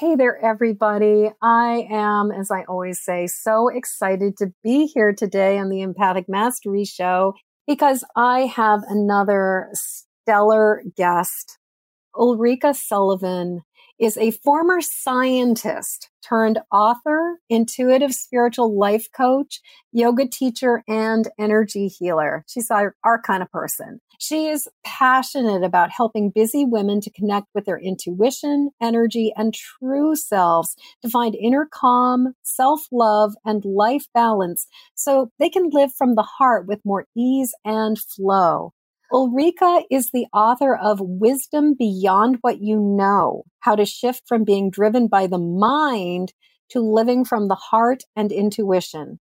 Hey there, everybody. I am, as I always say, so excited to be here today on the Empathic Mastery Show because I have another stellar guest. Ulrika Sullivan is a former scientist turned author, intuitive spiritual life coach, yoga teacher, and energy healer. She's our, our kind of person. She is passionate about helping busy women to connect with their intuition, energy, and true selves to find inner calm, self love, and life balance so they can live from the heart with more ease and flow. Ulrika is the author of Wisdom Beyond What You Know How to Shift from Being Driven by the Mind to Living from the Heart and Intuition.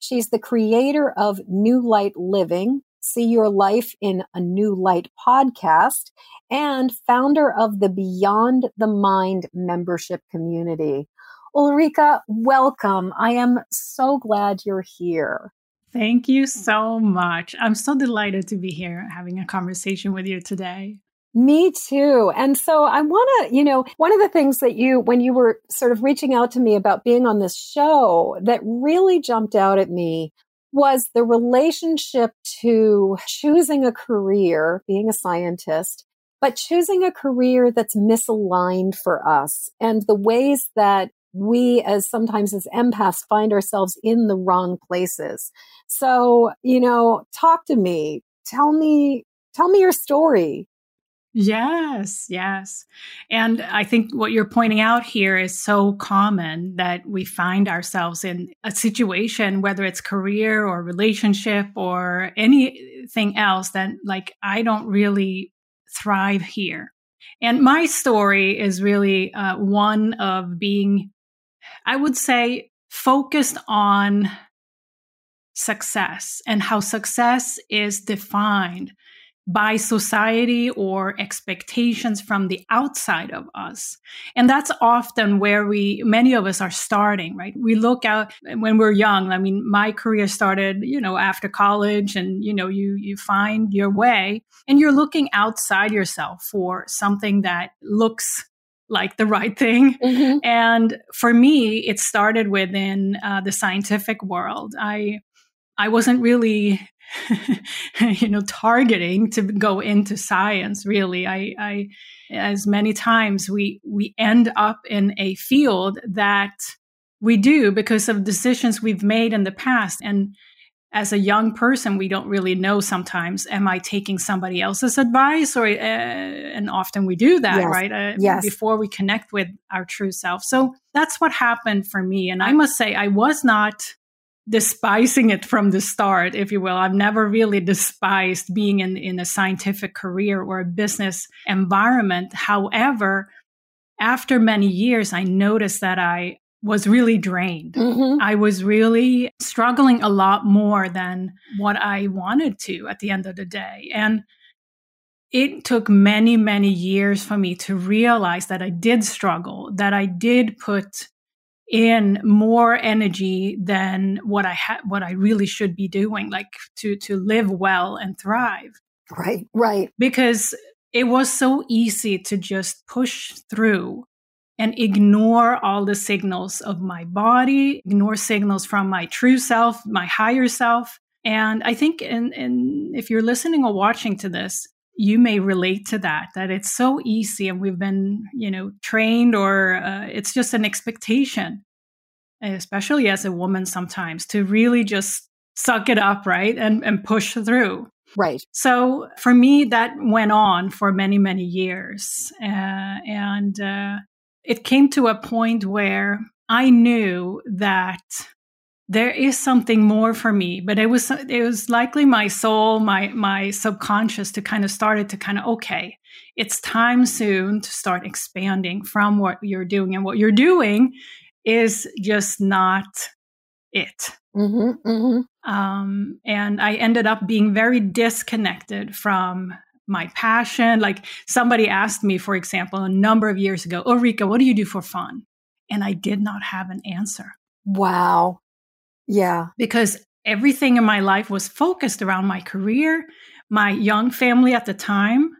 She's the creator of New Light Living, See Your Life in a New Light podcast, and founder of the Beyond the Mind membership community. Ulrika, welcome. I am so glad you're here. Thank you so much. I'm so delighted to be here having a conversation with you today. Me too. And so I want to, you know, one of the things that you, when you were sort of reaching out to me about being on this show, that really jumped out at me was the relationship to choosing a career, being a scientist, but choosing a career that's misaligned for us and the ways that we as sometimes as empaths find ourselves in the wrong places. So, you know, talk to me. Tell me, tell me your story. Yes, yes. And I think what you're pointing out here is so common that we find ourselves in a situation, whether it's career or relationship or anything else, that like, I don't really thrive here. And my story is really uh, one of being I would say focused on success and how success is defined by society or expectations from the outside of us. And that's often where we, many of us are starting, right? We look out when we're young. I mean, my career started, you know, after college and, you know, you, you find your way and you're looking outside yourself for something that looks like the right thing. Mm-hmm. And for me, it started within uh, the scientific world. I I wasn't really, you know, targeting to go into science. Really, I, I as many times we we end up in a field that we do because of decisions we've made in the past and as a young person, we don't really know sometimes, am I taking somebody else's advice? Or, uh, and often we do that, yes. right? Uh, yes. Before we connect with our true self. So that's what happened for me. And I must say, I was not despising it from the start, if you will. I've never really despised being in, in a scientific career or a business environment. However, after many years, I noticed that I was really drained. Mm-hmm. I was really struggling a lot more than what I wanted to at the end of the day. And it took many, many years for me to realize that I did struggle, that I did put in more energy than what I had, what I really should be doing, like to, to live well and thrive. Right, right. Because it was so easy to just push through and ignore all the signals of my body, ignore signals from my true self, my higher self. And I think in, in, if you're listening or watching to this, you may relate to that, that it's so easy and we've been, you know, trained or uh, it's just an expectation, especially as a woman sometimes, to really just suck it up, right? And, and push through. Right. So for me, that went on for many, many years. Uh, and, uh, it came to a point where I knew that there is something more for me but it was it was likely my soul my my subconscious to kind of started to kind of okay it's time soon to start expanding from what you're doing and what you're doing is just not it. Mm-hmm, mm-hmm. Um, and I ended up being very disconnected from my passion. Like somebody asked me, for example, a number of years ago, Oh, Rika, what do you do for fun? And I did not have an answer. Wow. Yeah. Because everything in my life was focused around my career, my young family at the time,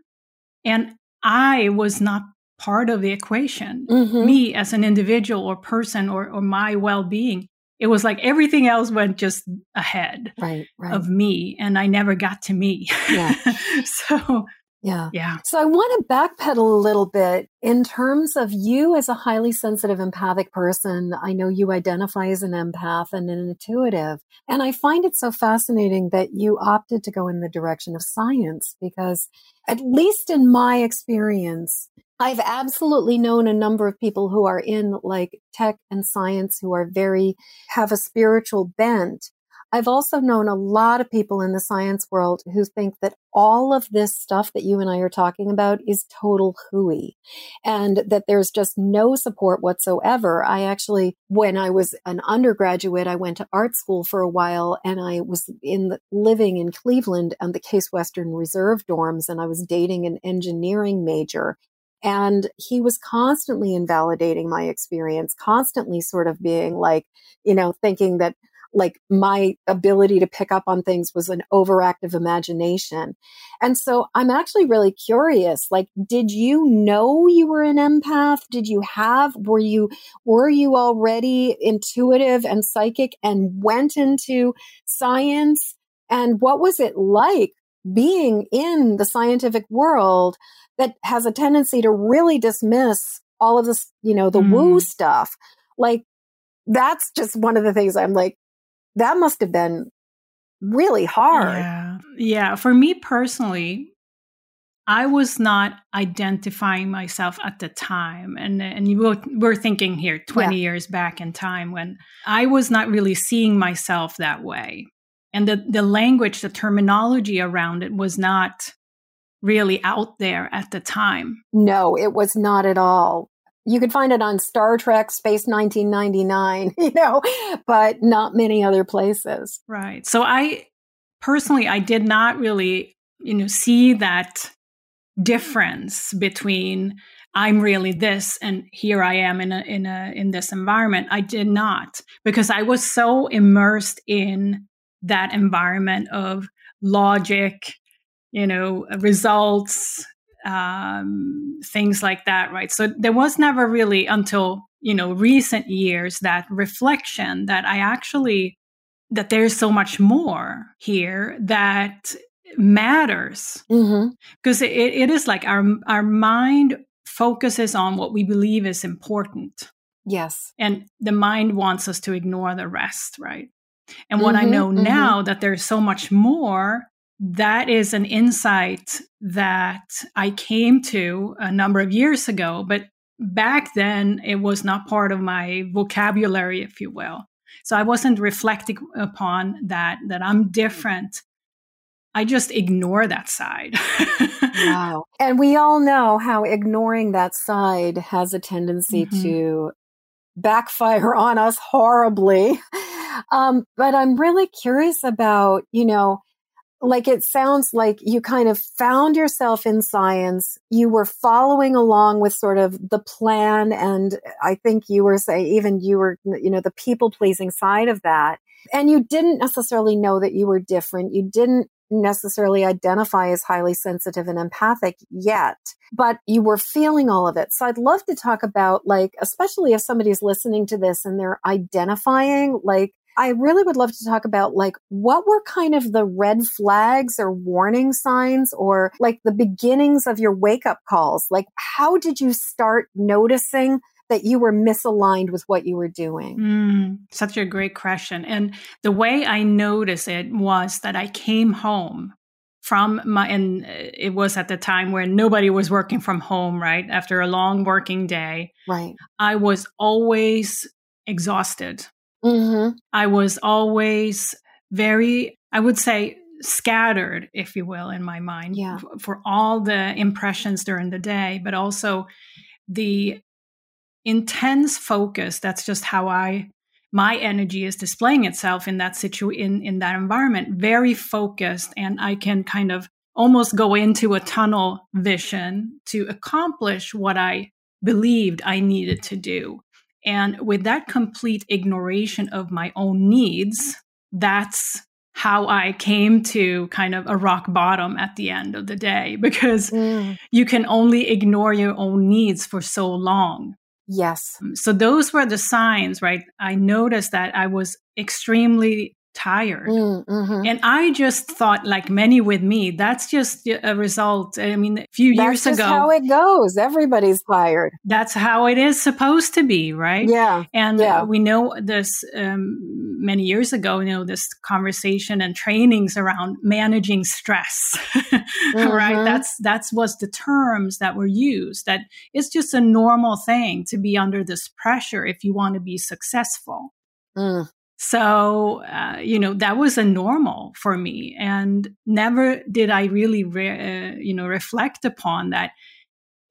and I was not part of the equation. Mm-hmm. Me as an individual or person or, or my well being. It was like everything else went just ahead right, right. of me, and I never got to me. Yeah. so yeah. Yeah. So I want to backpedal a little bit in terms of you as a highly sensitive empathic person. I know you identify as an empath and an intuitive. And I find it so fascinating that you opted to go in the direction of science because at least in my experience, I've absolutely known a number of people who are in like tech and science who are very, have a spiritual bent I've also known a lot of people in the science world who think that all of this stuff that you and I are talking about is total hooey and that there's just no support whatsoever. I actually, when I was an undergraduate, I went to art school for a while and I was in the, living in Cleveland and the Case Western Reserve dorms and I was dating an engineering major and he was constantly invalidating my experience, constantly sort of being like, you know, thinking that like my ability to pick up on things was an overactive imagination. And so I'm actually really curious, like, did you know you were an empath? Did you have, were you, were you already intuitive and psychic and went into science? And what was it like being in the scientific world that has a tendency to really dismiss all of this, you know, the mm. woo stuff? Like, that's just one of the things I'm like, that must have been really hard. Yeah. Yeah. For me personally, I was not identifying myself at the time. And, and were, we're thinking here 20 yeah. years back in time when I was not really seeing myself that way. And the, the language, the terminology around it was not really out there at the time. No, it was not at all you could find it on Star Trek Space 1999, you know, but not many other places. Right. So I personally I did not really, you know, see that difference between I'm really this and here I am in a in a in this environment. I did not because I was so immersed in that environment of logic, you know, results, um, things like that, right? So there was never really until you know recent years that reflection that I actually that there's so much more here that matters because mm-hmm. it, it is like our our mind focuses on what we believe is important. Yes, and the mind wants us to ignore the rest, right? And what mm-hmm, I know mm-hmm. now that there's so much more that is an insight that I came to a number of years ago, but back then it was not part of my vocabulary, if you will. So I wasn't reflecting upon that, that I'm different. I just ignore that side. wow. And we all know how ignoring that side has a tendency mm-hmm. to backfire on us horribly. Um, but I'm really curious about, you know, like it sounds like you kind of found yourself in science. You were following along with sort of the plan. And I think you were saying, even you were, you know, the people pleasing side of that. And you didn't necessarily know that you were different. You didn't necessarily identify as highly sensitive and empathic yet, but you were feeling all of it. So I'd love to talk about like, especially if somebody's listening to this and they're identifying like I really would love to talk about like what were kind of the red flags or warning signs or like the beginnings of your wake up calls? Like, how did you start noticing that you were misaligned with what you were doing? Mm, such a great question. And the way I noticed it was that I came home from my and it was at the time where nobody was working from home right after a long working day right i was always exhausted Mm-hmm. I was always very, I would say, scattered, if you will, in my mind yeah. for all the impressions during the day, but also the intense focus. That's just how I my energy is displaying itself in that situ in, in that environment, very focused, and I can kind of almost go into a tunnel vision to accomplish what I believed I needed to do. And with that complete ignoration of my own needs, that's how I came to kind of a rock bottom at the end of the day because mm. you can only ignore your own needs for so long. Yes. So those were the signs, right? I noticed that I was extremely tired. Mm, hmm And I just thought, like many with me, that's just a result. I mean, a few that's years ago. how it goes. Everybody's tired. That's how it is supposed to be, right? Yeah. And yeah. we know this um, many years ago, you know, this conversation and trainings around managing stress, mm-hmm. right? That's, that's was the terms that were used that it's just a normal thing to be under this pressure if you want to be successful. Mm. So, uh, you know, that was a normal for me. And never did I really, re- uh, you know, reflect upon that.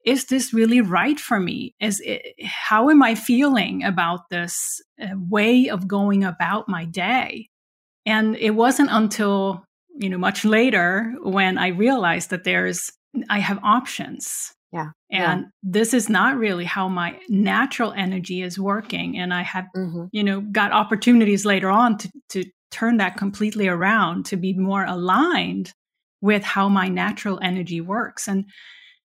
Is this really right for me? Is it, how am I feeling about this uh, way of going about my day? And it wasn't until, you know, much later when I realized that there's, I have options yeah. And yeah. this is not really how my natural energy is working. And I have, mm-hmm. you know, got opportunities later on to, to turn that completely around to be more aligned with how my natural energy works. And,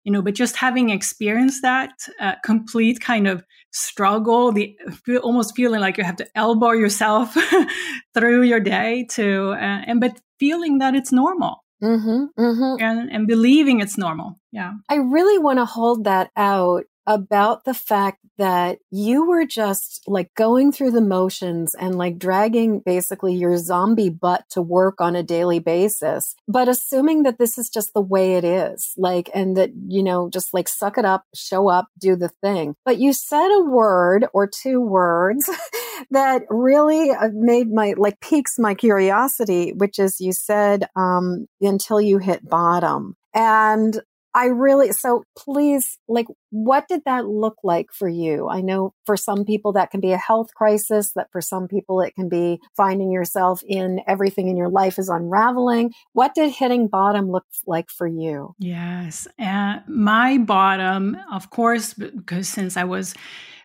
you know, but just having experienced that uh, complete kind of struggle, the feel, almost feeling like you have to elbow yourself through your day to, uh, and but feeling that it's normal Mm-hmm, mm-hmm. And, and believing it's normal. Yeah. I really want to hold that out about the fact that you were just like going through the motions and like dragging basically your zombie butt to work on a daily basis, but assuming that this is just the way it is, like, and that, you know, just like suck it up, show up, do the thing. But you said a word or two words that really uh, made my, like, piques my curiosity, which is you said, um, until you hit bottom. And I really, so please, like, what did that look like for you? I know for some people that can be a health crisis, that for some people it can be finding yourself in everything in your life is unraveling. What did hitting bottom look like for you? Yes. Uh, my bottom, of course, because since I was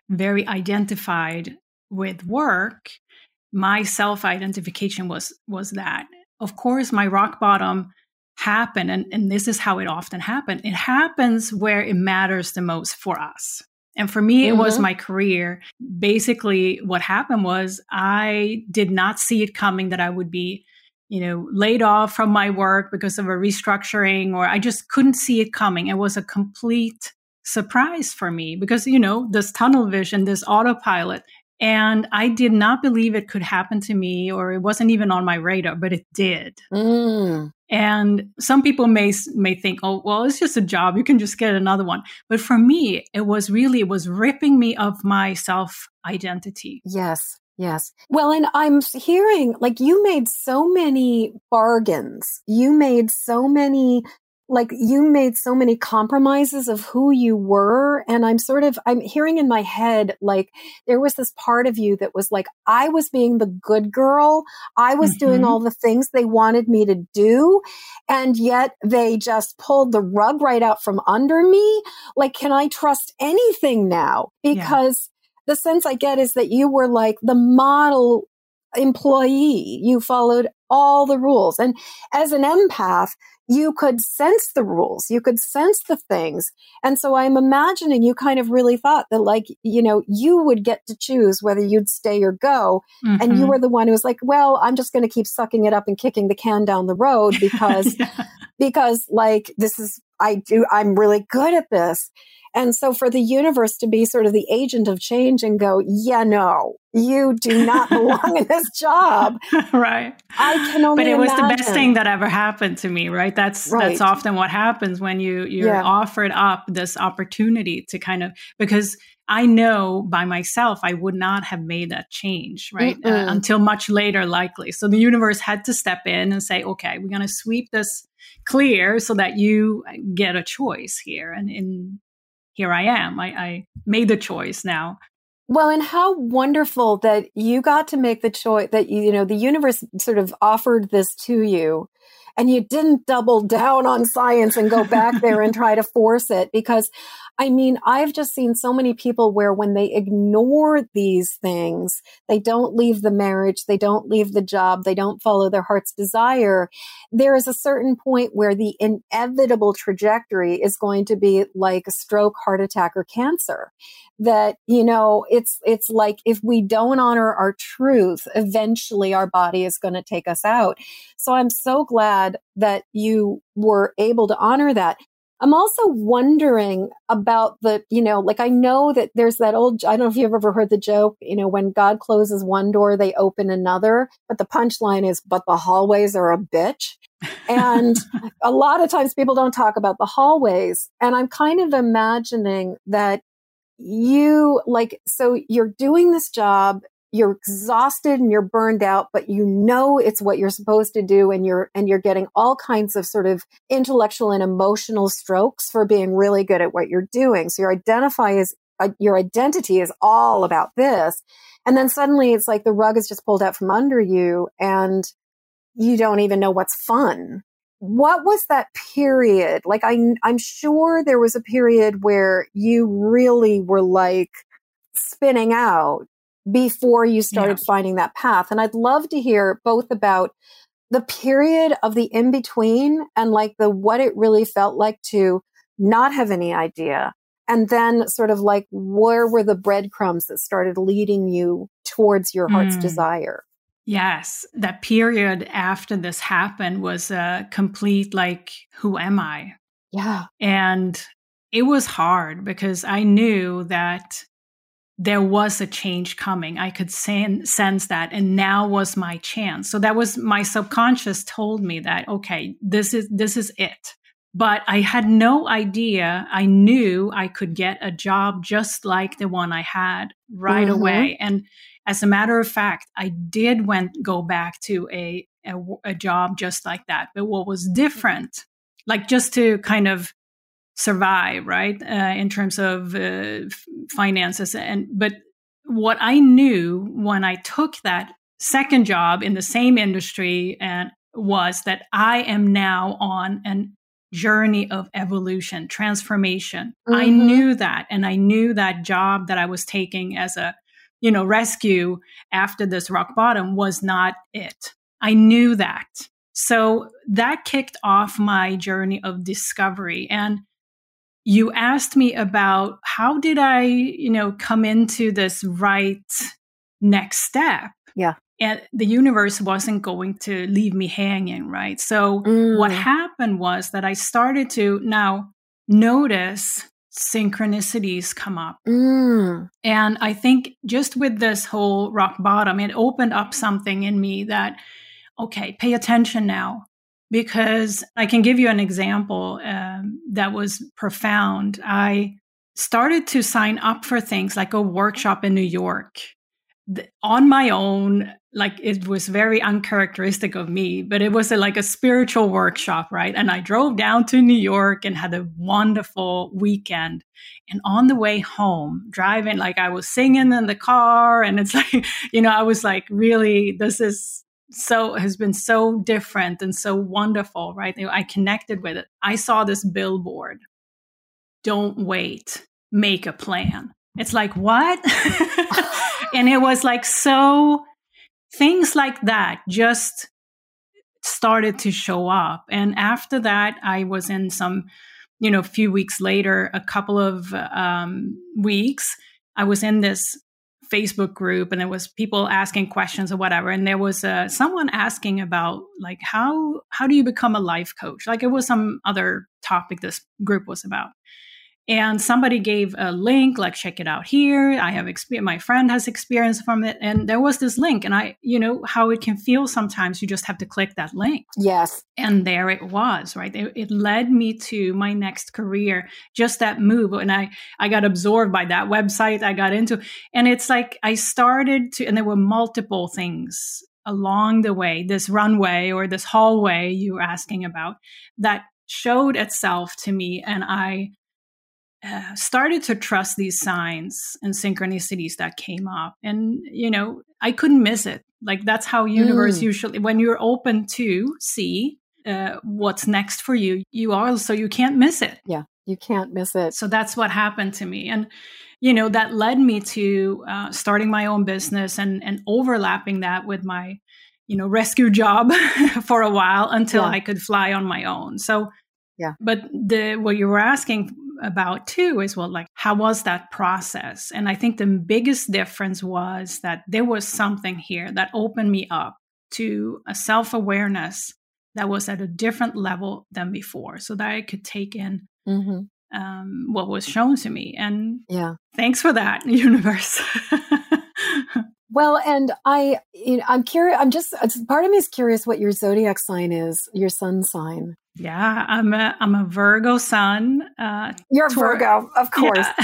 very identified with work, my self identification was was that. Of course, my rock bottom happen and, and this is how it often happens it happens where it matters the most for us and for me mm-hmm. it was mm-hmm. my career basically what happened was i did not see it coming that i would be you know laid off from my work because of a restructuring or i just couldn't see it coming it was a complete surprise for me because you know this tunnel vision this autopilot and I did not believe it could happen to me, or it wasn't even on my radar, but it did. Mm. And some people may may think, "Oh, well, it's just a job; you can just get another one." But for me, it was really it was ripping me of my self identity. Yes, Yes. Well, and I'm hearing like you made so many bargains. You made so many like you made so many compromises of who you were and i'm sort of i'm hearing in my head like there was this part of you that was like i was being the good girl i was mm-hmm. doing all the things they wanted me to do and yet they just pulled the rug right out from under me like can i trust anything now because yeah. the sense i get is that you were like the model employee you followed all the rules and as an empath you could sense the rules, you could sense the things. And so I'm imagining you kind of really thought that, like, you know, you would get to choose whether you'd stay or go. Mm-hmm. And you mm-hmm. were the one who was like, well, I'm just going to keep sucking it up and kicking the can down the road because, because like, this is, I do, I'm really good at this. And so for the universe to be sort of the agent of change and go, yeah, no, you do not belong in this job. right. I can only But it was imagine. the best thing that ever happened to me, right? That's right. that's often what happens when you you're yeah. offered up this opportunity to kind of because I know by myself I would not have made that change, right? Uh, until much later likely. So the universe had to step in and say, "Okay, we're going to sweep this clear so that you get a choice here." And in here I am. I, I made the choice now. Well, and how wonderful that you got to make the choice that you know the universe sort of offered this to you and you didn't double down on science and go back there and try to force it because I mean, I've just seen so many people where when they ignore these things, they don't leave the marriage, they don't leave the job, they don't follow their heart's desire. There is a certain point where the inevitable trajectory is going to be like a stroke, heart attack, or cancer. That, you know, it's, it's like if we don't honor our truth, eventually our body is going to take us out. So I'm so glad that you were able to honor that. I'm also wondering about the, you know, like I know that there's that old, I don't know if you've ever heard the joke, you know, when God closes one door, they open another. But the punchline is, but the hallways are a bitch. And a lot of times people don't talk about the hallways. And I'm kind of imagining that you like, so you're doing this job you're exhausted and you're burned out, but you know it's what you're supposed to do and you're, and you're getting all kinds of sort of intellectual and emotional strokes for being really good at what you're doing. So your identify is, uh, your identity is all about this. And then suddenly it's like the rug is just pulled out from under you and you don't even know what's fun. What was that period? Like I, I'm sure there was a period where you really were like spinning out before you started yeah. finding that path. And I'd love to hear both about the period of the in between and like the what it really felt like to not have any idea. And then sort of like where were the breadcrumbs that started leading you towards your heart's mm. desire? Yes, that period after this happened was a complete like, who am I? Yeah. And it was hard because I knew that there was a change coming. I could sen- sense that. And now was my chance. So that was my subconscious told me that, okay, this is, this is it. But I had no idea. I knew I could get a job just like the one I had right mm-hmm. away. And as a matter of fact, I did went go back to a, a, a job just like that. But what was different, like just to kind of survive, right? Uh, in terms of uh, finances. And, but what I knew when I took that second job in the same industry and was that I am now on an journey of evolution, transformation. Mm-hmm. I knew that. And I knew that job that I was taking as a, you know, rescue after this rock bottom was not it. I knew that. So that kicked off my journey of discovery. And you asked me about how did I, you know, come into this right next step. Yeah. And the universe wasn't going to leave me hanging, right? So mm. what happened was that I started to now notice synchronicities come up. Mm. And I think just with this whole rock bottom, it opened up something in me that, okay, pay attention now because I can give you an example um, that was profound. I started to sign up for things like a workshop in New York. On my own like it was very uncharacteristic of me but it was a, like a spiritual workshop right? And i drove down to new york and had a wonderful weekend. And on the way home driving like i was singing in the car and it's like you know i was like really? This is so has been so different and so wonderful, right? I connected with it. I saw this billboard. Don't wait, make a plan. It's like, what? and it was like so things like that just started to show up. And after that, I was in some, you know, a few weeks later, a couple of um, weeks, I was in this Facebook group and there was people asking questions or whatever. And there was uh, someone asking about like, how, how do you become a life coach? Like it was some other topic this group was about and somebody gave a link like check it out here. I have experience my friend has experience from it. And there was this link and i you know how it can feel sometimes you just have to click that link. Yes. And there it was right? It, it led me to my next career just that move and i i got absorbed by that website i got into and it's like i started to and there were multiple things along the way this runway or this hallway you were asking about that showed itself to me and i uh, started to trust these signs and synchronicities that came up. And you know i couldn't miss it. Like that's how universe mm. usually when you're open to see uh, what's next for you you also you can't miss it. Yeah you can't miss it. So that's what happened to me. And you know that led me to uh, starting my own business and and overlapping that with my you know rescue job for a while until yeah. i could fly on my own. So yeah. but the what you were asking about too is well like how was that process? And i think the biggest difference was that there was something here that opened me up to a self-awareness that was at a different level than before so that i could take in mm-hmm. um, what was shown to me. And yeah. thanks for that universe. Well and i you know, i'm curious i'm just part of me is curious what your zodiac sign is your sun sign yeah, I'm a I'm a Virgo sun. Uh, You're a Virgo, of course.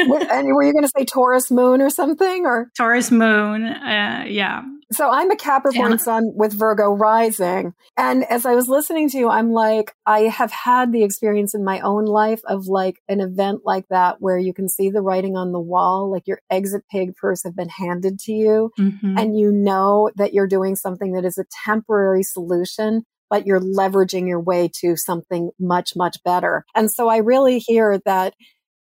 Yeah. and were you going to say Taurus moon or something, or Taurus moon? Uh, yeah. So I'm a Capricorn yeah. sun with Virgo rising, and as I was listening to you, I'm like, I have had the experience in my own life of like an event like that where you can see the writing on the wall, like your exit pig purse have been handed to you, mm-hmm. and you know that you're doing something that is a temporary solution but you're leveraging your way to something much, much better. And so I really hear that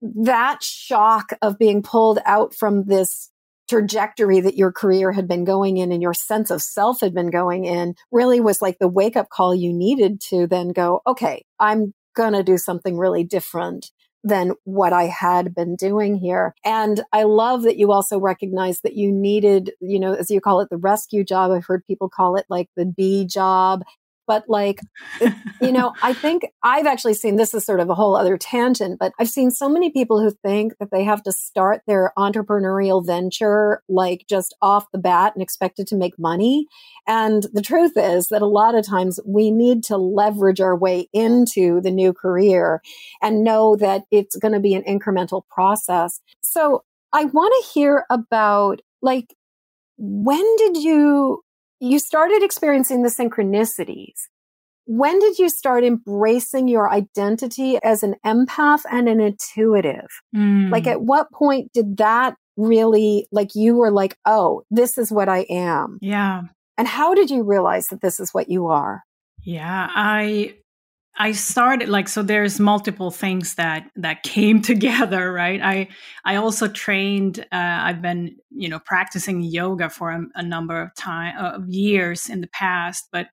that shock of being pulled out from this trajectory that your career had been going in and your sense of self had been going in really was like the wake up call you needed to then go, okay, I'm going to do something really different than what I had been doing here. And I love that you also recognize that you needed, you know, as you call it, the rescue job. I've heard people call it like the B job but like you know i think i've actually seen this is sort of a whole other tangent but i've seen so many people who think that they have to start their entrepreneurial venture like just off the bat and expected to make money. And the truth is that a lot of times we need to leverage our way into the new career and know that it's going to be an incremental process. So i want to hear about like when did you you started experiencing the synchronicities. When did you start embracing your identity as an empath and an intuitive? Mm. Like, at what point did that really, like, you were like, oh, this is what I am? Yeah. And how did you realize that this is what you are? Yeah, I I started like so there's multiple things that that came together, right? I I also trained uh, I've been, you know, practicing yoga for a, a number of time of years in the past, but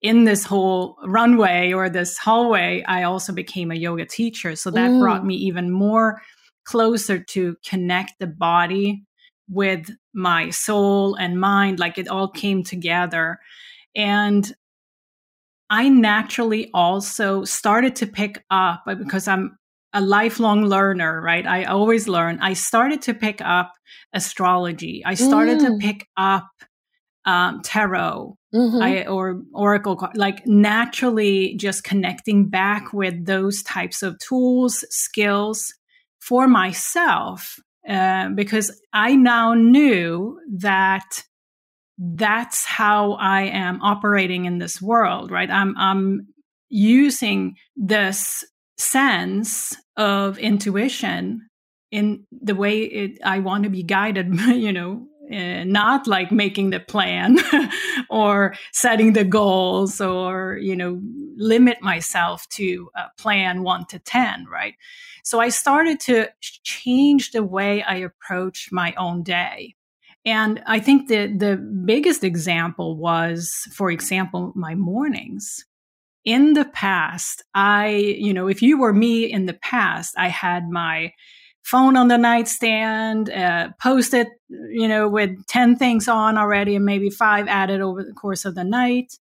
in this whole runway or this hallway, I also became a yoga teacher. So that mm. brought me even more closer to connect the body with my soul and mind like it all came together. And I naturally also started to pick up uh, because I'm a lifelong learner, right? I always learn. I started to pick up astrology. I started mm. to pick up um, tarot mm-hmm. I, or oracle, like naturally just connecting back with those types of tools, skills for myself, uh, because I now knew that that's how I am operating in this world, right? I'm, I'm using this sense of intuition in the way it, I want to be guided, you know, uh, not like making the plan or setting the goals or, you know, limit myself to a plan one to 10, right? So I started to change the way I approach my own day. And I think that the biggest example was, for example, my mornings. In the past, I, you know, if you were me in the past, I had my phone on the nightstand, uh, post it, you know, with 10 things on already and maybe five added over the course of the night.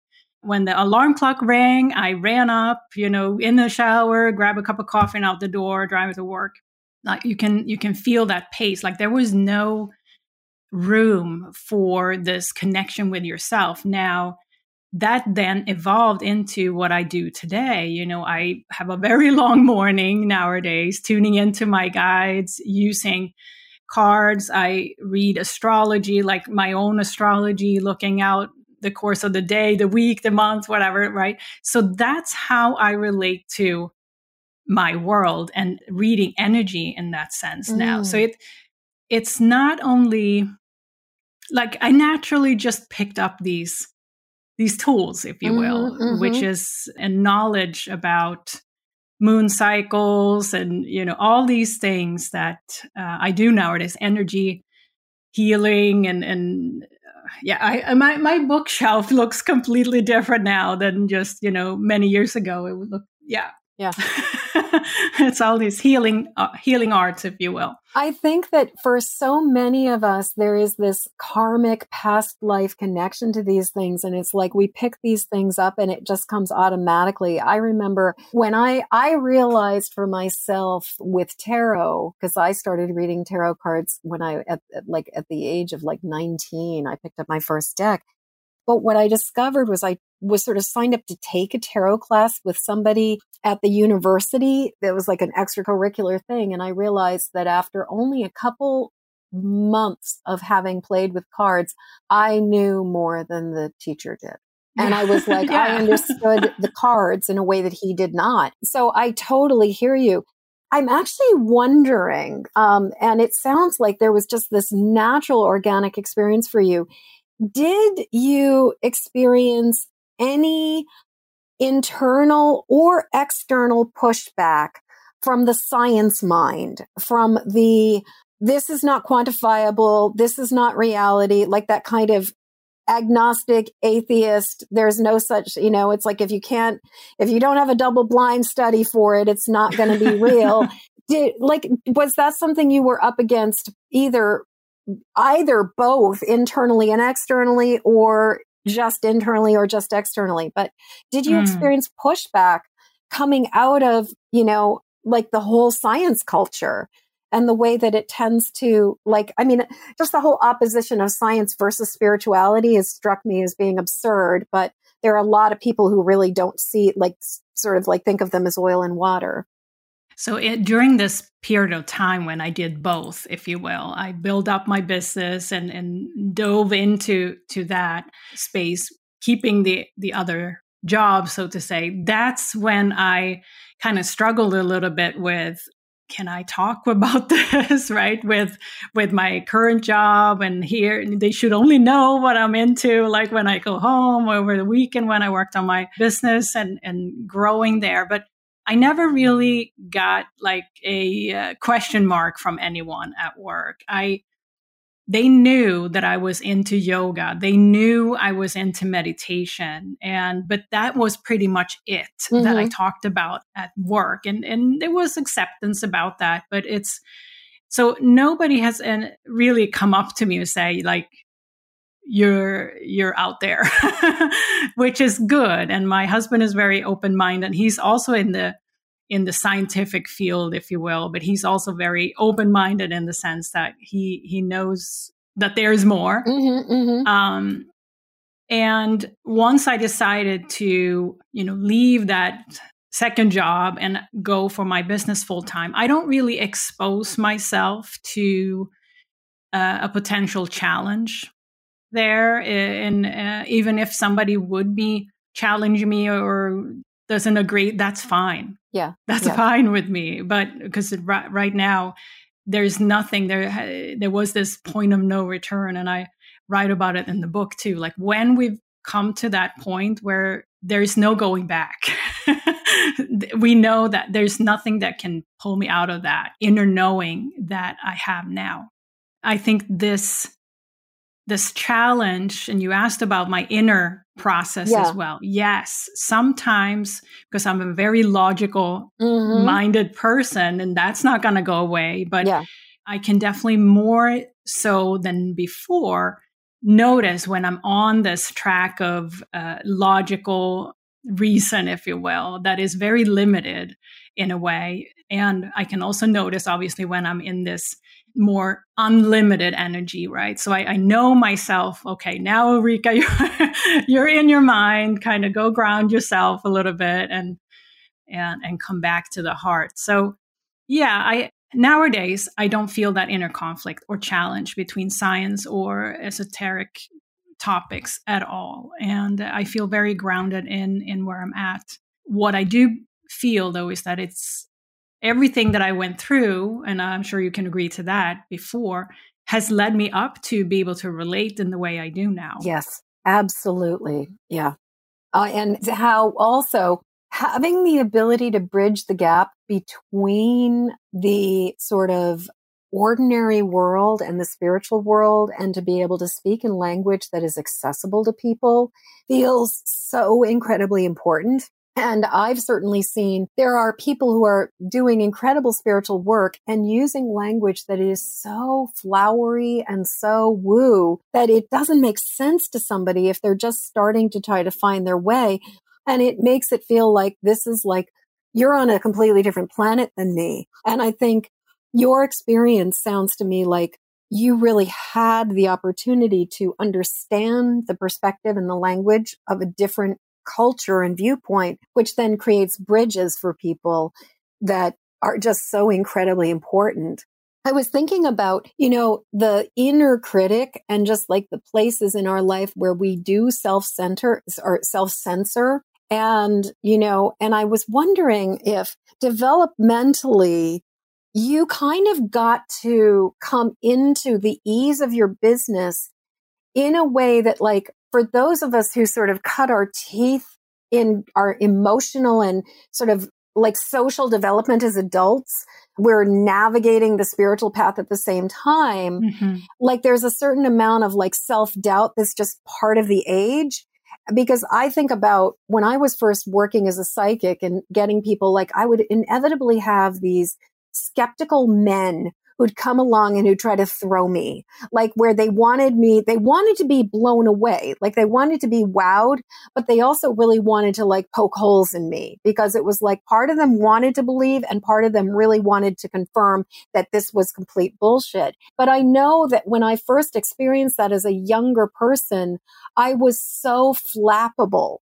When the alarm clock rang, I ran up, you know, in the shower, grab a cup of coffee and out the door, drive to work. Like you can, you can feel that pace. Like there was no room for this connection with yourself. Now, that then evolved into what I do today. You know, I have a very long morning nowadays, tuning into my guides, using cards. I read astrology, like my own astrology, looking out the course of the day, the week, the month, whatever, right? So that's how I relate to my world and reading energy in that sense mm. now. So mm. it it's not only like I naturally just picked up these these tools, if you will, mm-hmm, mm-hmm. which is a knowledge about moon cycles and you know all these things that uh, I do nowadays, energy healing and and uh, yeah, I my my bookshelf looks completely different now than just you know many years ago. It would look yeah yeah. it's all these healing uh, healing arts if you will. I think that for so many of us there is this karmic past life connection to these things and it's like we pick these things up and it just comes automatically. I remember when I I realized for myself with tarot because I started reading tarot cards when I at, at like at the age of like 19 I picked up my first deck but what I discovered was I was sort of signed up to take a tarot class with somebody at the university that was like an extracurricular thing. And I realized that after only a couple months of having played with cards, I knew more than the teacher did. And I was like, yeah. I understood the cards in a way that he did not. So I totally hear you. I'm actually wondering, um, and it sounds like there was just this natural organic experience for you. Did you experience any internal or external pushback from the science mind, from the this is not quantifiable, this is not reality, like that kind of agnostic atheist there's no such you know it's like if you can't if you don't have a double blind study for it it's not going to be real. Did like was that something you were up against either either both internally and externally or just internally or just externally. But did you mm. experience pushback coming out of, you know, like the whole science culture and the way that it tends to like i mean just the whole opposition of science versus spirituality has struck me as being absurd but there are a lot of people who really don't see like sort of like think of them as oil and water so it, during this period of time when I did both, if you will, I built up my business and, and dove into to that space, keeping the the other job, so to say. That's when I kind of struggled a little bit with can I talk about this right with with my current job and here they should only know what I'm into like when I go home over the weekend when I worked on my business and and growing there but I never really got like a uh, question mark from anyone at work. I they knew that I was into yoga. They knew I was into meditation and but that was pretty much it mm-hmm. that I mm-hmm. talked about at work and and there was acceptance about that, but it's so nobody has and really come up to me and say like you're you're out there which is good. And my husband is very open minded and he's also in the in the scientific field if you will but he's also very open minded in the sense that he he knows that there's more. Mm-hmm, mm-hmm. um and once i decided to you know leave that second job and go for my business full time i don't really expose myself to uh, a potential challenge there and uh, even if somebody would be challenging me or doesn't agree that's fine. Yeah that's yeah. fine with me but because right, right now there's nothing there there was this point of no return and i write about it in the book too. Like when we've come to that point where there's no going back we know that there's nothing that can pull me out of that inner knowing that i have now. I think this this challenge and you asked about my inner process yeah. as well yes sometimes because i'm a very logical mm-hmm. minded person and that's not going to go away but yeah. i can definitely more so than before notice when i'm on this track of uh, logical reason if you will that is very limited in a way and i can also notice obviously when i'm in this more unlimited energy, right? So I, I know myself, okay, now Ulrika, you're, you're in your mind, kind of go ground yourself a little bit and and and come back to the heart. So yeah, I nowadays I don't feel that inner conflict or challenge between science or esoteric topics at all. And I feel very grounded in in where I'm at. What I do feel though is that it's everything that I went through, and I'm sure you can agree to that before, has led me up to be able to relate in the way I do now. Yes, absolutely. Yeah. Uh, and how also having the ability to bridge the gap between the sort of ordinary world and the spiritual world and to be able to speak in language that is accessible to people feels so incredibly important. And I've certainly seen there are people who are doing incredible spiritual work and using language that is so flowery and so woo that it doesn't make sense to somebody if they're just starting to try to find their way. And it makes it feel like this is like you're on a completely different planet than me. And I think your experience sounds to me like you really had the opportunity to understand the perspective and the language of a different culture and viewpoint, which then creates bridges for people that are just so incredibly important. I was thinking about, you know, the inner critic and just like the places in our life where we do self center or self censor. And, you know, and I was wondering if developmentally you kind of got to come into the ease of your business in a way that like for those of us who sort of cut our teeth in our emotional and sort of like social development as adults, we're navigating the spiritual path at the same time. Mm-hmm. Like there's a certain amount of like self doubt that's just part of the age. Because I think about when I was first working as a psychic and getting people like I would inevitably have these skeptical men who'd come along and who'd try to throw me, like where they wanted me, they wanted to be blown away, like they wanted to be wowed, but they also really wanted to like poke holes in me because it was like part of them wanted to believe and part of them really wanted to confirm that this was complete bullshit. But I know that when I first experienced that as a younger person, I was so flappable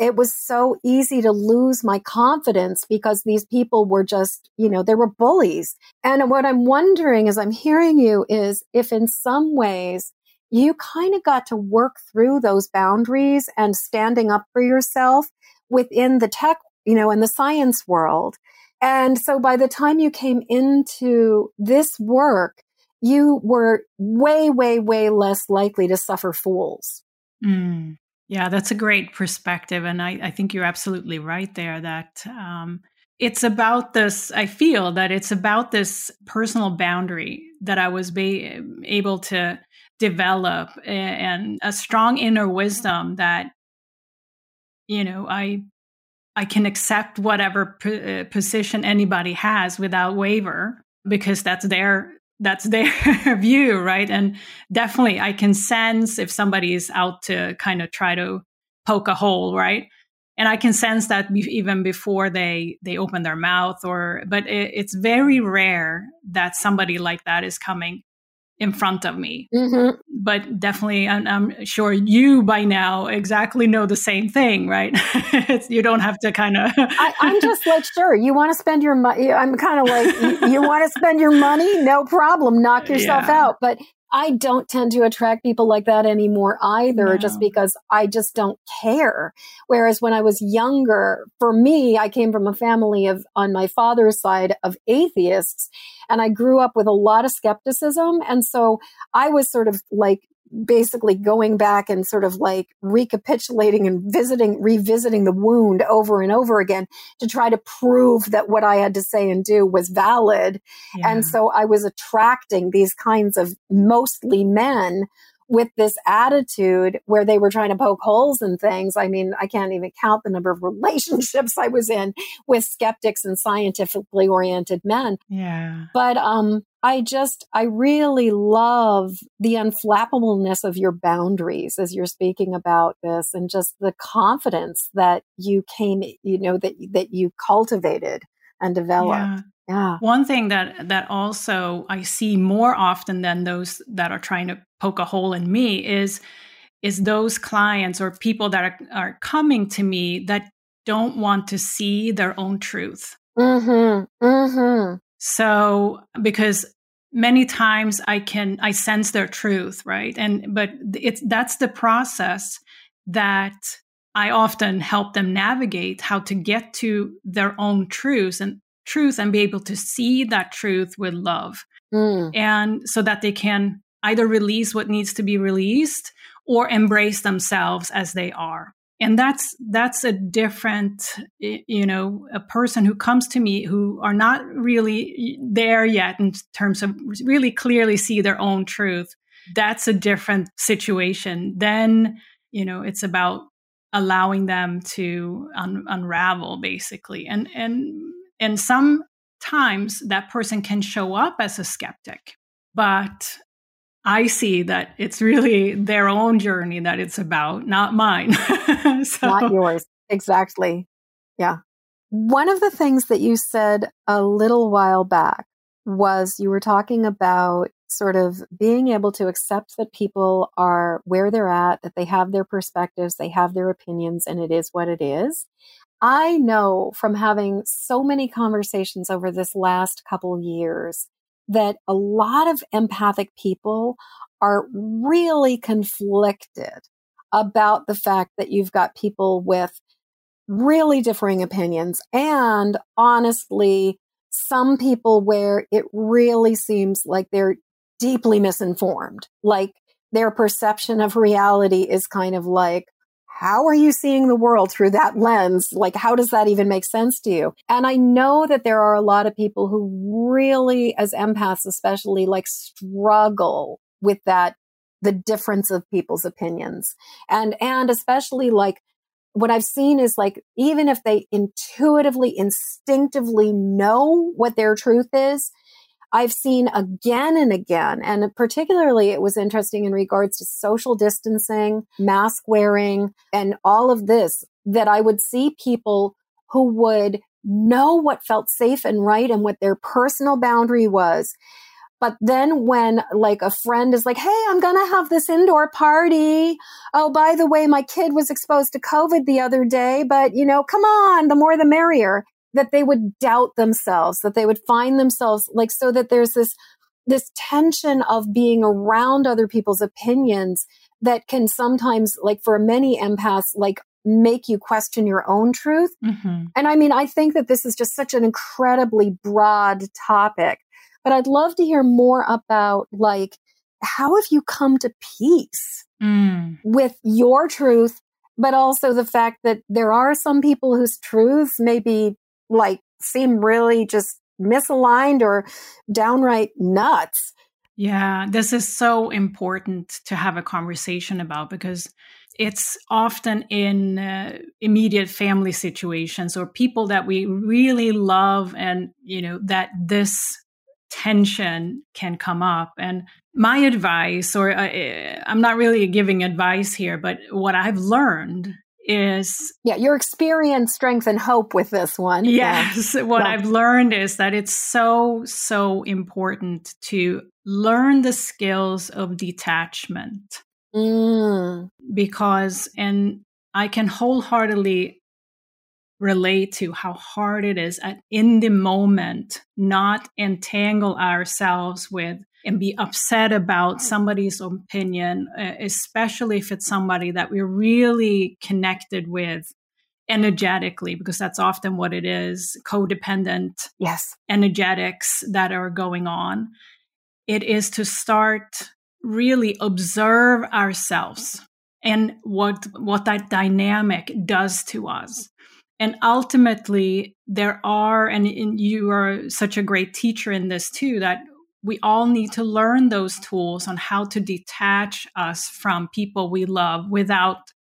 it was so easy to lose my confidence because these people were just, you know, they were bullies. And what I'm wondering as I'm hearing you is if in some ways you kind of got to work through those boundaries and standing up for yourself within the tech, you know, in the science world. And so by the time you came into this work, you were way, way, way less likely to suffer fools. Mm. Yeah, that's a great perspective. And I, I think you're absolutely right there that um, it's about this, I feel that it's about this personal boundary that I was be, able to develop and a strong inner wisdom that, you know, I I can accept whatever p- uh, position anybody has without waiver because that's their that's their view, right? And definitely I can sense if somebody is out to kind of try to poke a hole, right? And I can sense that even before they they open their mouth or but it, it's very rare that somebody like that is coming in front of me. Mm-hmm. But definitely, I'm, I'm, sure you by now exactly know the same thing, right? you don't have to kind of. I'm just like, sure, you want to spend your money. I'm kind of like, you, you want to spend your money? No problem. Knock yourself yeah. out. But I don't tend to attract people like that anymore either, no. just because I just don't care. Whereas when I was younger, for me, I came from a family of, on my father's side, of atheists. And I grew up with a lot of skepticism. And so I was sort of like basically going back and sort of like recapitulating and visiting, revisiting the wound over and over again to try to prove that what I had to say and do was valid. Yeah. And so I was attracting these kinds of mostly men with this attitude where they were trying to poke holes in things. I mean, I can't even count the number of relationships I was in with skeptics and scientifically oriented men. Yeah. But um I just I really love the unflappableness of your boundaries as you're speaking about this and just the confidence that you came, you know, that that you cultivated and developed. Yeah. Yeah. One thing that that also I see more often than those that are trying to poke a hole in me is is those clients or people that are, are coming to me that don't want to see their own truth. Mm-hmm. Mm-hmm. So because many times I can I sense their truth, right? And but it's that's the process that I often help them navigate how to get to their own truths and truth and be able to see that truth with love. Mm. And so that they can either release what needs to be released or embrace themselves as they are and that's that's a different you know a person who comes to me who are not really there yet in terms of really clearly see their own truth that's a different situation then you know it's about allowing them to un- unravel basically and and and sometimes that person can show up as a skeptic but I see that it's really their own journey that it's about, not mine. so. Not yours. Exactly. Yeah. One of the things that you said a little while back was you were talking about sort of being able to accept that people are where they're at, that they have their perspectives, they have their opinions, and it is what it is. I know from having so many conversations over this last couple years that a lot of empathic people are really conflicted about the fact that you've got people with really differing opinions and honestly some people where it really seems like they're deeply misinformed. Like their perception of reality is kind of like how are you seeing the world through that lens? Like, how does that even make sense to you? And I know that there are a lot of people who really, as empaths, especially like struggle with that, the difference of people's opinions. And, and especially like what I've seen is like, even if they intuitively, instinctively know what their truth is, I've seen again and again, and particularly it was interesting in regards to social distancing, mask wearing, and all of this, that I would see people who would know what felt safe and right and what their personal boundary was. But then when like a friend is like, Hey, I'm going to have this indoor party. Oh, by the way, my kid was exposed to COVID the other day, but you know, come on, the more the merrier that they would doubt themselves, that they would find themselves like so that there's this this tension of being around other people's opinions that can sometimes like for many empaths like make you question your own truth. Mm-hmm. And I mean, I think that this is just such an incredibly broad topic, but I'd love to hear more about like how have you come to peace mm. with your truth but also the fact that there are some people whose truths may be like seem really just misaligned or downright nuts. Yeah, this is so important to have a conversation about because it's often in uh, immediate family situations or people that we really love and you know that this tension can come up and my advice or uh, i'm not really giving advice here but what i've learned is yeah your experience strength and hope with this one yes yeah. what yeah. i've learned is that it's so so important to learn the skills of detachment mm. because and i can wholeheartedly relate to how hard it is at in the moment not entangle ourselves with and be upset about somebody's opinion, uh, especially if it's somebody that we're really connected with energetically, because that's often what it is codependent yes. energetics that are going on. It is to start really observe ourselves and what what that dynamic does to us and ultimately there are and, and, you are such a great teacher in this too that we all need to learn those tools on how to detach us from people we love without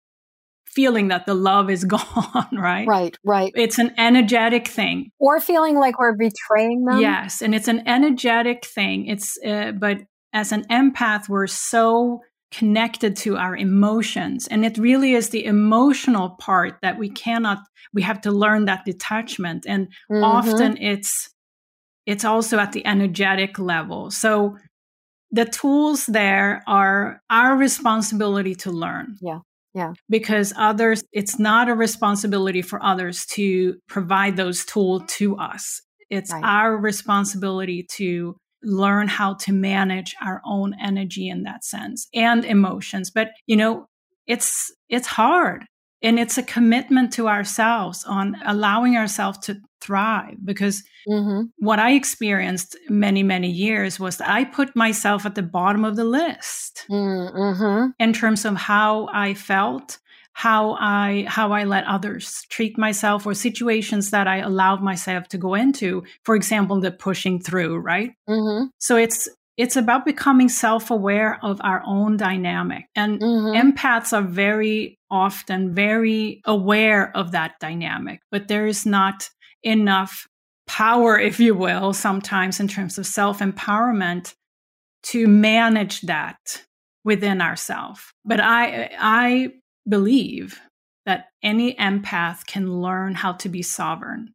feeling that the love is gone, right? Right, right. It's an energetic thing. Or feeling like we're betraying them. Yes, and it's an energetic thing. It's uh, but as an empath we're so connected to our emotions and it really is the emotional part that we cannot we have to learn that detachment and mm-hmm. often it's it's also at the energetic level. So the tools there are our responsibility to learn. Yeah. Yeah. Because others, it's not a responsibility for others to provide those tools to us. It's right. our responsibility to learn how to manage our own energy in that sense and emotions. But, you know, it's, it's hard. And it's a commitment to ourselves on allowing ourselves to thrive because mm-hmm. what i experienced many many years was that i put myself at the bottom of the list mm-hmm. in terms of how i felt how i how i let others treat myself or situations that i allowed myself to go into for example the pushing through right mm-hmm. so it's it's about becoming self aware of our own dynamic. And mm-hmm. empaths are very often very aware of that dynamic, but there is not enough power, if you will, sometimes in terms of self empowerment to manage that within ourselves. But I, I believe that any empath can learn how to be sovereign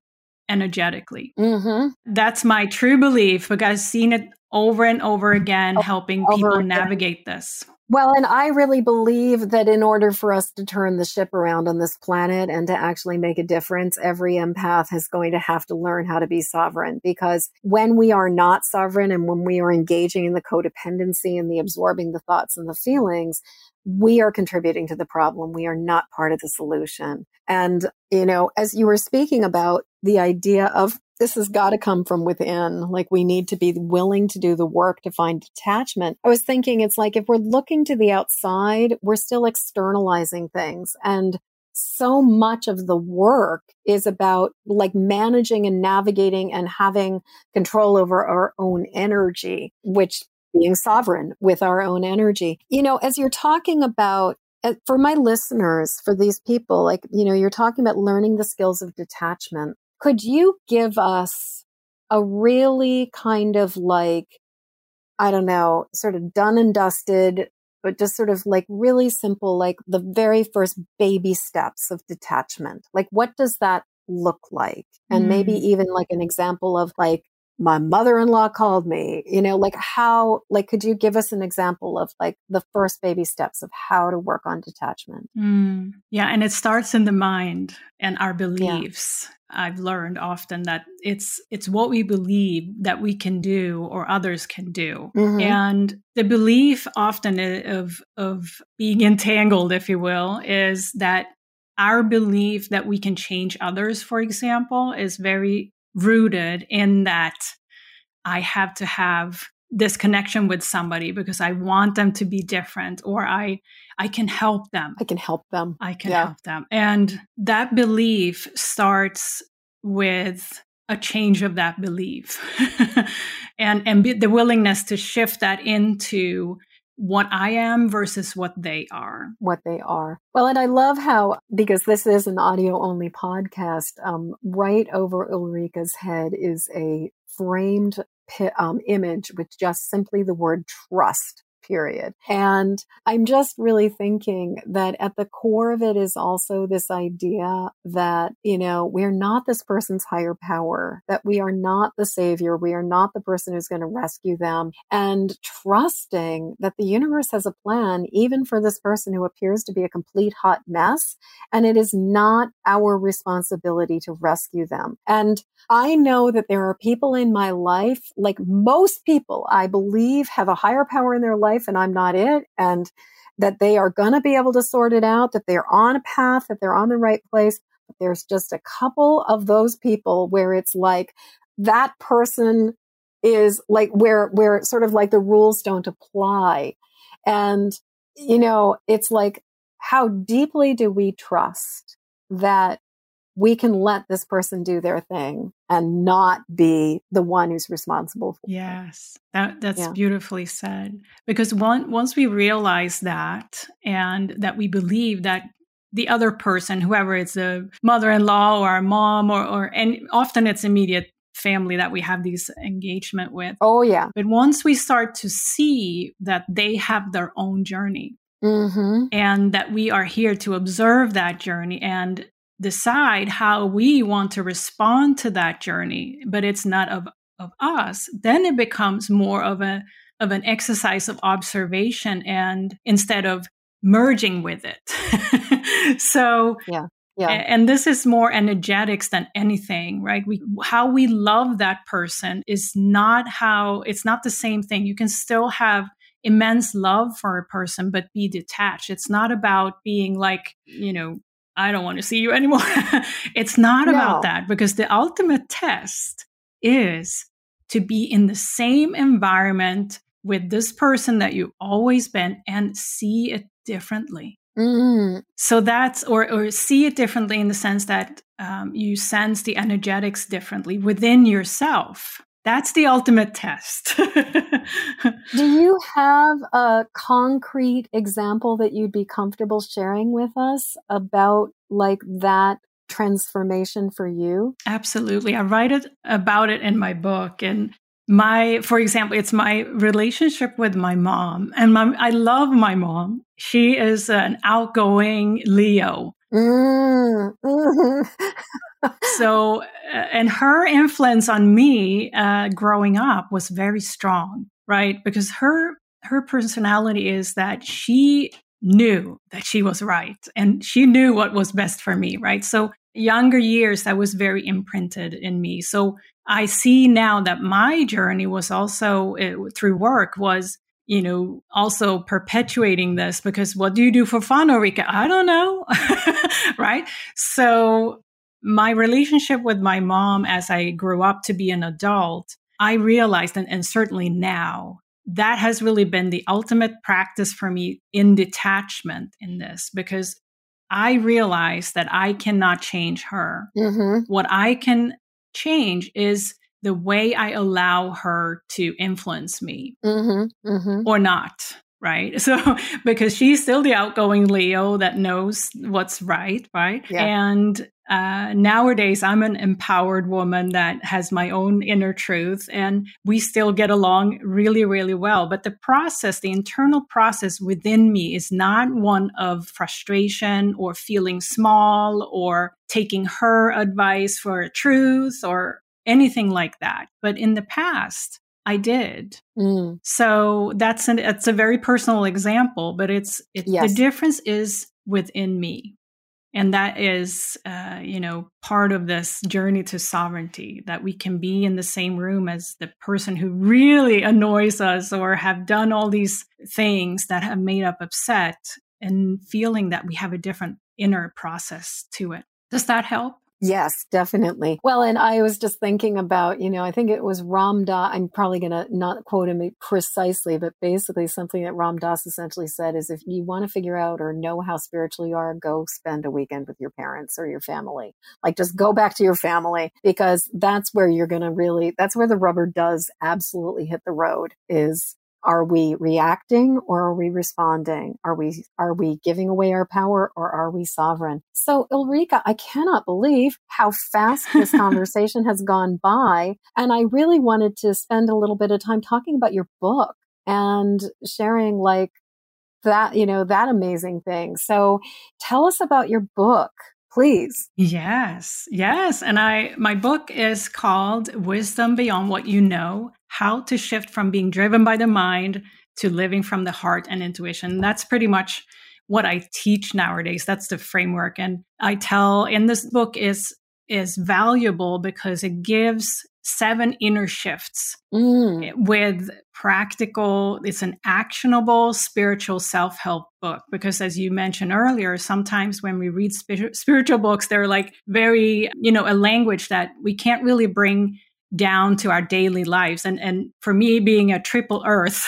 energetically. Mm-hmm. That's my true belief because I've seen it over and over again, helping over people again. navigate this. Well, and I really believe that in order for us to turn the ship around on this planet and to actually make a difference, every empath is going to have to learn how to be sovereign because when we are not sovereign and when we are engaging in the codependency and the absorbing the thoughts and the feelings, we are contributing to the problem. We are not part of the solution. And, you know, as you were speaking about the idea of this has got to come from within. Like we need to be willing to do the work to find detachment. I was thinking it's like if we're looking to the outside, we're still externalizing things. And so much of the work is about like managing and navigating and having control over our own energy, which being sovereign with our own energy. You know, as you're talking about uh, for my listeners, for these people, like, you know, you're talking about learning the skills of detachment. Could you give us a really kind of like, I don't know, sort of done and dusted, but just sort of like really simple, like the very first baby steps of detachment? Like, what does that look like? And mm. maybe even like an example of like, my mother-in-law called me you know like how like could you give us an example of like the first baby steps of how to work on detachment mm, yeah and it starts in the mind and our beliefs yeah. i've learned often that it's it's what we believe that we can do or others can do mm-hmm. and the belief often of of being entangled if you will is that our belief that we can change others for example is very rooted in that I have to have this connection with somebody because I want them to be different or I I can help them. I can help them. I can yeah. help them. And that belief starts with a change of that belief and and the willingness to shift that into what I am versus what they are. What they are. Well, and I love how, because this is an audio only podcast, um, right over Ulrika's head is a framed um, image with just simply the word trust period. And I'm just really thinking that at the core of it is also this idea that, you know, we're not this person's higher power, that we are not the savior. We are not the person who's going to rescue them and trusting that the universe has a plan, even for this person who appears to be a complete hot mess. And it is not our responsibility to rescue them. And I know that there are people in my life, like most people, I believe have a higher power in their life life and I'm not it. And that they are going to be able to sort it out, that they're on a path, that they're on the right place. But there's just a couple of those people where it's like that person is like where, where sort of like the rules don't apply. And, you know, it's like, how deeply do we trust that we can let this person do their thing and not be the one who's responsible for yes that, that's yeah. beautifully said because one, once we realize that and that we believe that the other person whoever it's a mother-in-law or a mom or, or and often it's immediate family that we have these engagement with oh yeah but once we start to see that they have their own journey Mm-hmm. and that we are here to observe that journey and decide how we want to respond to that journey, but it's not of, of us, then it becomes more of a of an exercise of observation and instead of merging with it. so yeah. Yeah. And this is more energetics than anything, right? We how we love that person is not how it's not the same thing. You can still have immense love for a person but be detached. It's not about being like, you know, I don't want to see you anymore. it's not No. about that because the ultimate test is to be in the same environment with this person that you've always been and see it differently. Mm, So that's, or, or see it differently in the sense that um, you sense the energetics differently within yourself. That's the ultimate test. do you have a concrete example that you'd be comfortable sharing with us about like that transformation for you? Absolutely. I write it about it in my book. And my, for example, it's my relationship with my mom. And my, I love my mom. She is an outgoing Leo. Mm. So, uh, and her influence on me uh, growing up was very strong, right? Because her her personality is that she knew that she was right and she knew what was best for me, right? So, younger years that was very imprinted in me. So, I see now that my journey was also uh, through work was you know, also perpetuating this because what do you do for fun, Ulrika? I don't know. right. So my relationship with my mom as I grew up to be an adult, I realized, and, and certainly now, that has really been the ultimate practice for me in detachment in this because I realized that I cannot change her. Mhm. What I can change is the way I allow her to influence me Mhm. Mhm. or not. Right. So, because she's still the outgoing Leo that knows what's right. Right. Yeah. And uh, nowadays, I'm an empowered woman that has my own inner truth, and we still get along really, really well. But the process, the internal process within me, is not one of frustration or feeling small or taking her advice for truth or anything like that. But in the past, I did. Mm. So that's an it's a very personal example, but it's it, Yes. the difference is within me, and that is uh, you know part of this journey to sovereignty that we can be in the same room as the person who really annoys us or have done all these things that have made up upset, and feeling that we have a different inner process to it. Does that help? Yes, definitely. Well, and I was just thinking about, you know, I think it was Ram Dass. I'm probably going to not quote him precisely, but basically something that Ram Dass essentially said is if you want to figure out or know how spiritual you are, go spend a weekend with your parents or your family. Like just go back to your family because that's where you're going to really, that's where the rubber does absolutely hit the road is are we reacting or are we responding? Are we are we giving away our power or are we sovereign? So Ulrika, I cannot believe how fast this conversation has gone by. And I really wanted to spend a little bit of time talking about your book and sharing like that, you know, that amazing thing. So tell us about your book, please. Yes, yes. And I my book is called Wisdom Beyond What You Know: How to Shift from Being Driven by the Mind to Living from the Heart and Intuition. That's pretty much what I teach nowadays. That's the framework. And I tell in this book is is valuable because it gives seven inner shifts Mm, with practical it's an actionable spiritual self-help book because as you mentioned earlier sometimes when we read spir- spiritual books they're like very you know a language that we can't really bring down to our daily lives and and for me being a triple earth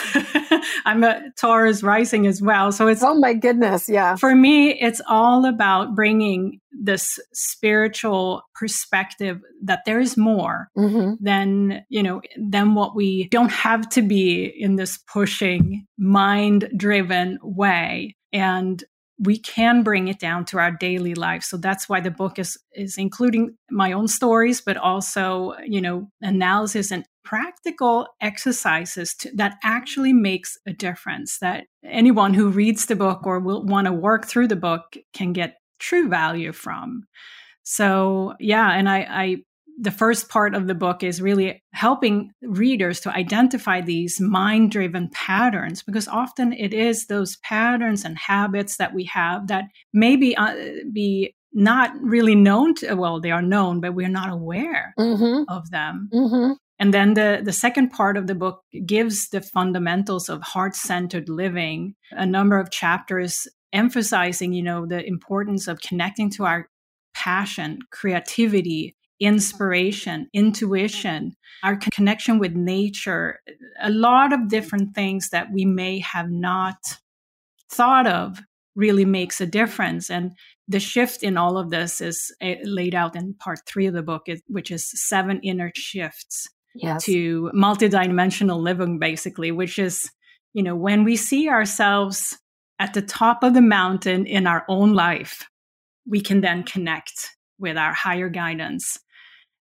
i'm a taurus rising as well so it's oh my goodness. Yeah. for me, it's all about bringing this spiritual perspective that there is more hmm than, you know, than what we don't have to be in this pushing, mind driven way. And we can bring it down to our daily life. So that's why the book is is including my own stories, but also, you know, analysis and practical exercises to, that actually makes a difference that anyone who reads the book or will want to work through the book can get true value from. So, yeah, and I, I the first part of the book is really helping readers to identify these mind driven patterns because often it is those patterns and habits that we have that maybe uh, be not really known to, well, they are known, but we're not aware hmm of them. hmm And then the, the second part of the book gives the fundamentals of heart centered living, a number of chapters emphasizing, you know, the importance of connecting to our passion, creativity, inspiration, intuition, our connection with nature, a lot of different things that we may have not thought of really makes a difference. And the shift in all of this is eh, laid out in part three of the book, which is seven inner shifts yes. to multidimensional living, basically, which is, you know, when we see ourselves at the top of the mountain in our own life, we can then connect with our higher guidance.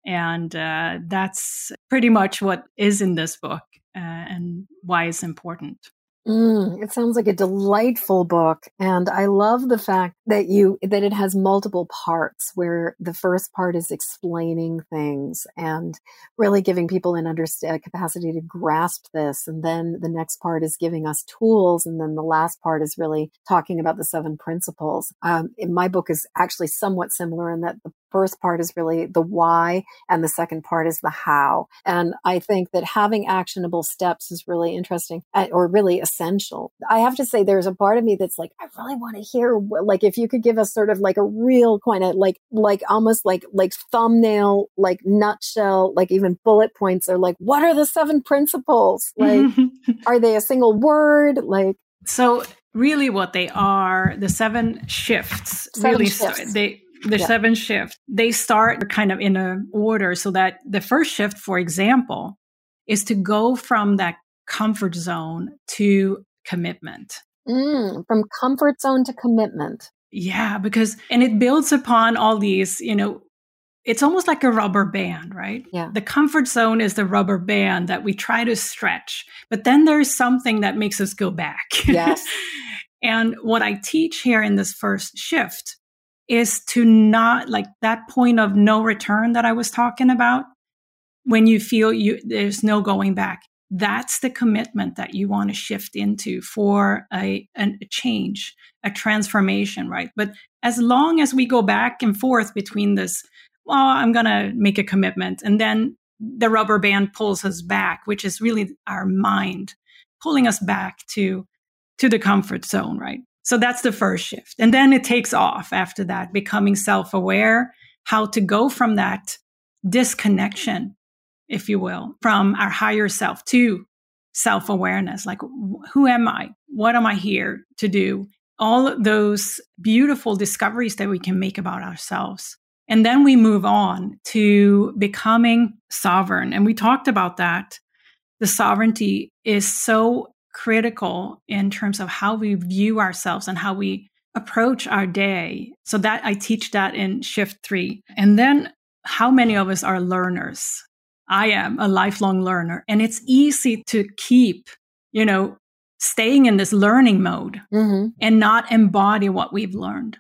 And uh, that's pretty much what is in this book uh, and why it's important. Mm, it sounds like a delightful book. And I love the fact that you, that it has multiple parts where the first part is explaining things and really giving people an understand capacity to grasp this. And then the next part is giving us tools. And then the last part is really talking about the seven principles. Um, my book is actually somewhat similar in that the first part is really the why and the second part is the how. And I think that having actionable steps is really interesting uh, or really essential. I have to say there's a part of me that's like, I really want to hear, like, if you could give us sort of like a real kind of like, like almost like, like thumbnail, like nutshell, like even bullet points are like, what are the seven principles? Like, are they a single word? Like, so really what they are, the seven shifts, seven really, shifts. they, the yeah. seven shift, they start kind of in a order so that the first shift, for example, is to go from that comfort zone to commitment. Mm, from comfort zone to commitment. Yeah, because, and it builds upon all these, you know, it's almost like a rubber band, right? Yeah. The comfort zone is the rubber band that we try to stretch, but then there's something that makes us go back. Yes. and what I teach here in this first shift is to not like that point of no return that I was talking about when you feel you there's no going back that's the commitment that you want to shift into for a, a, change a transformation right but as long as we go back and forth between this well i'm going to make a commitment and then the rubber band pulls us back which is really our mind pulling us back to to the comfort zone right so that's the first shift. And then it takes off after that, becoming self aware, how to go from that disconnection, if you will, from our higher self to self awareness. Like, who am I? What am I here to do? All those beautiful discoveries that we can make about ourselves. And then we move on to becoming sovereign. And we talked about that. The sovereignty is so critical in terms of how we view ourselves and how we approach our day. So that I teach that in shift three. And then how many of us are learners? I am a lifelong learner and it's easy to keep, you know, staying in this learning mode mm-hmm. and not embody what we've learned.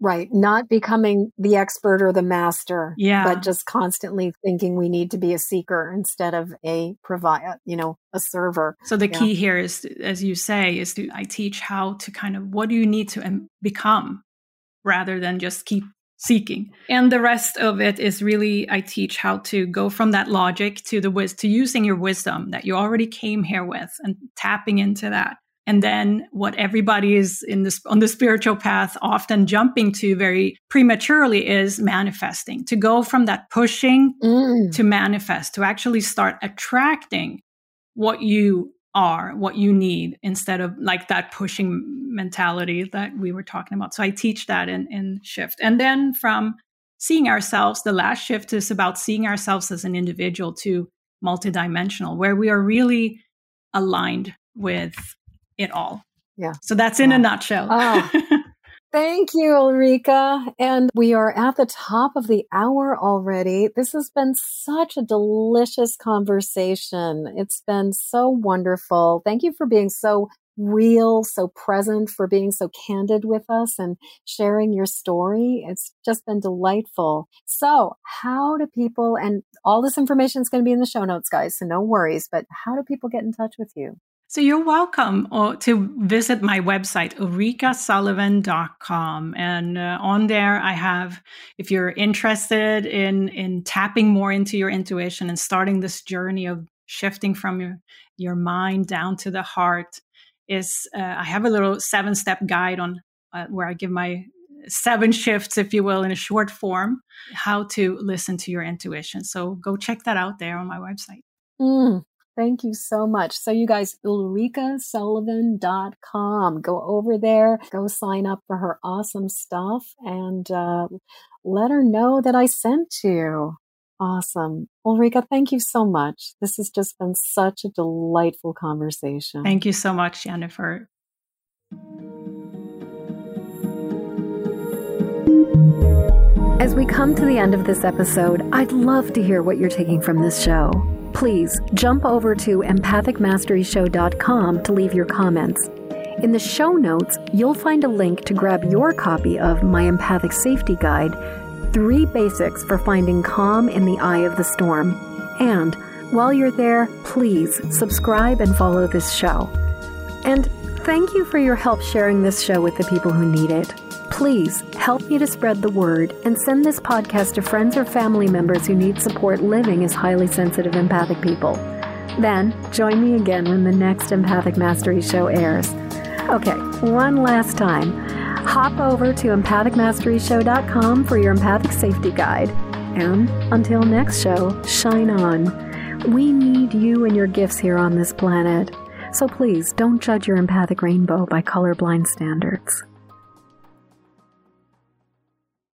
Right. Not becoming the expert or the master, yeah. but just constantly thinking we need to be a seeker instead of a provide, you know, a server. So the yeah. key here is, as you say, is to, I teach how to kind of, what do you need to become rather than just keep seeking. And the rest of it is really, I teach how to go from that logic to the wis to using your wisdom that you already came here with and tapping into that and then what everybody is in this on the spiritual path often jumping to very prematurely is manifesting to go from that pushing mm. to manifest to actually start attracting what you are what you need instead of like that pushing mentality that we were talking about so i teach that in in shift and then from seeing ourselves the last shift is about seeing ourselves as an individual to multidimensional where we are really aligned with it all. Yeah. So that's in yeah. a nutshell. Oh. Thank you, Ulrika. And we are at the top of the hour already. This has been such a delicious conversation. It's been so wonderful. Thank you for being so real, so present, for being so candid with us and sharing your story. It's just been delightful. So, how do people, and all this information is going to be in the show notes, guys, so no worries, but how do people get in touch with you? So you're welcome uh, to visit my website, ulrikasullivan.com. And uh, on there, I have, if you're interested in, in tapping more into your intuition and starting this journey of shifting from your, your mind down to the heart, is uh, I have a little seven step guide on uh, where I give my seven shifts, if you will, in a short form, how to listen to your intuition. So go check that out there on my website. Mm, thank you so much. So, you guys, ulrikasullivan.com. Go over there, go sign up for her awesome stuff, and uh, let her know that I sent you. Awesome. Ulrika, thank you so much. This has just been such a delightful conversation. Thank you so much, Jennifer. As we come to the end of this episode, I'd love to hear what you're taking from this show. Please jump over to empathicmasteryshow.com to leave your comments. In the show notes, you'll find a link to grab your copy of my Empathic Safety Guide Three Basics for Finding Calm in the Eye of the Storm. And while you're there, please subscribe and follow this show. And thank you for your help sharing this show with the people who need it. Please help me to spread the word and send this podcast to friends or family members who need support living as highly sensitive empathic people. Then join me again when the next Empathic Mastery show airs. Okay, one last time. Hop over to empathicmasteryshow.com for your empathic safety guide. And until next show, shine on. We need you and your gifts here on this planet. So please don't judge your empathic rainbow by colorblind standards.